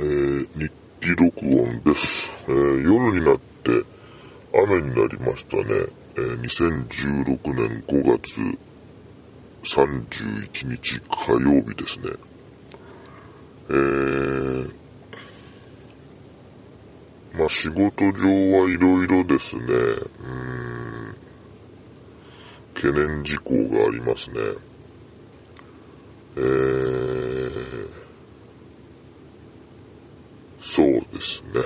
えー、日記録音です。えー、夜になって雨になりましたね。えー、2016年5月31日火曜日ですね。えー、まあ仕事上はいろいろですね、うん、懸念事項がありますね。えー、そうですね。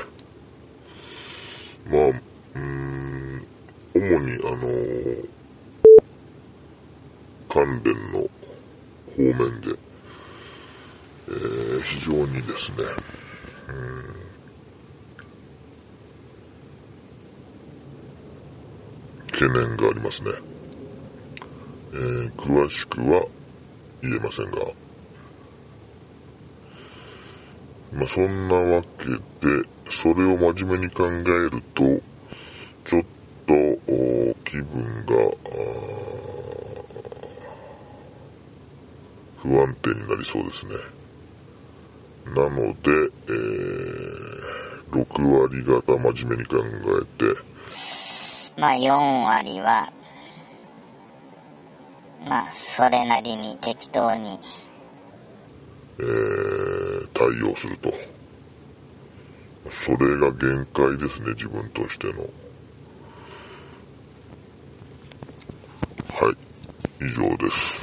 まあ、うーん、主にあのー、関連の方面で、えー、非常にですね、懸念がありますね。えー、詳しくは言えませんが、まあ、そんなわけで、それを真面目に考えると、ちょっと気分が不安定になりそうですね。なので、えー、6割方真面目に考えて、まあ4割は、まあそれなりに適当に、えー、対応すると。それが限界ですね、自分としての。はい、以上です。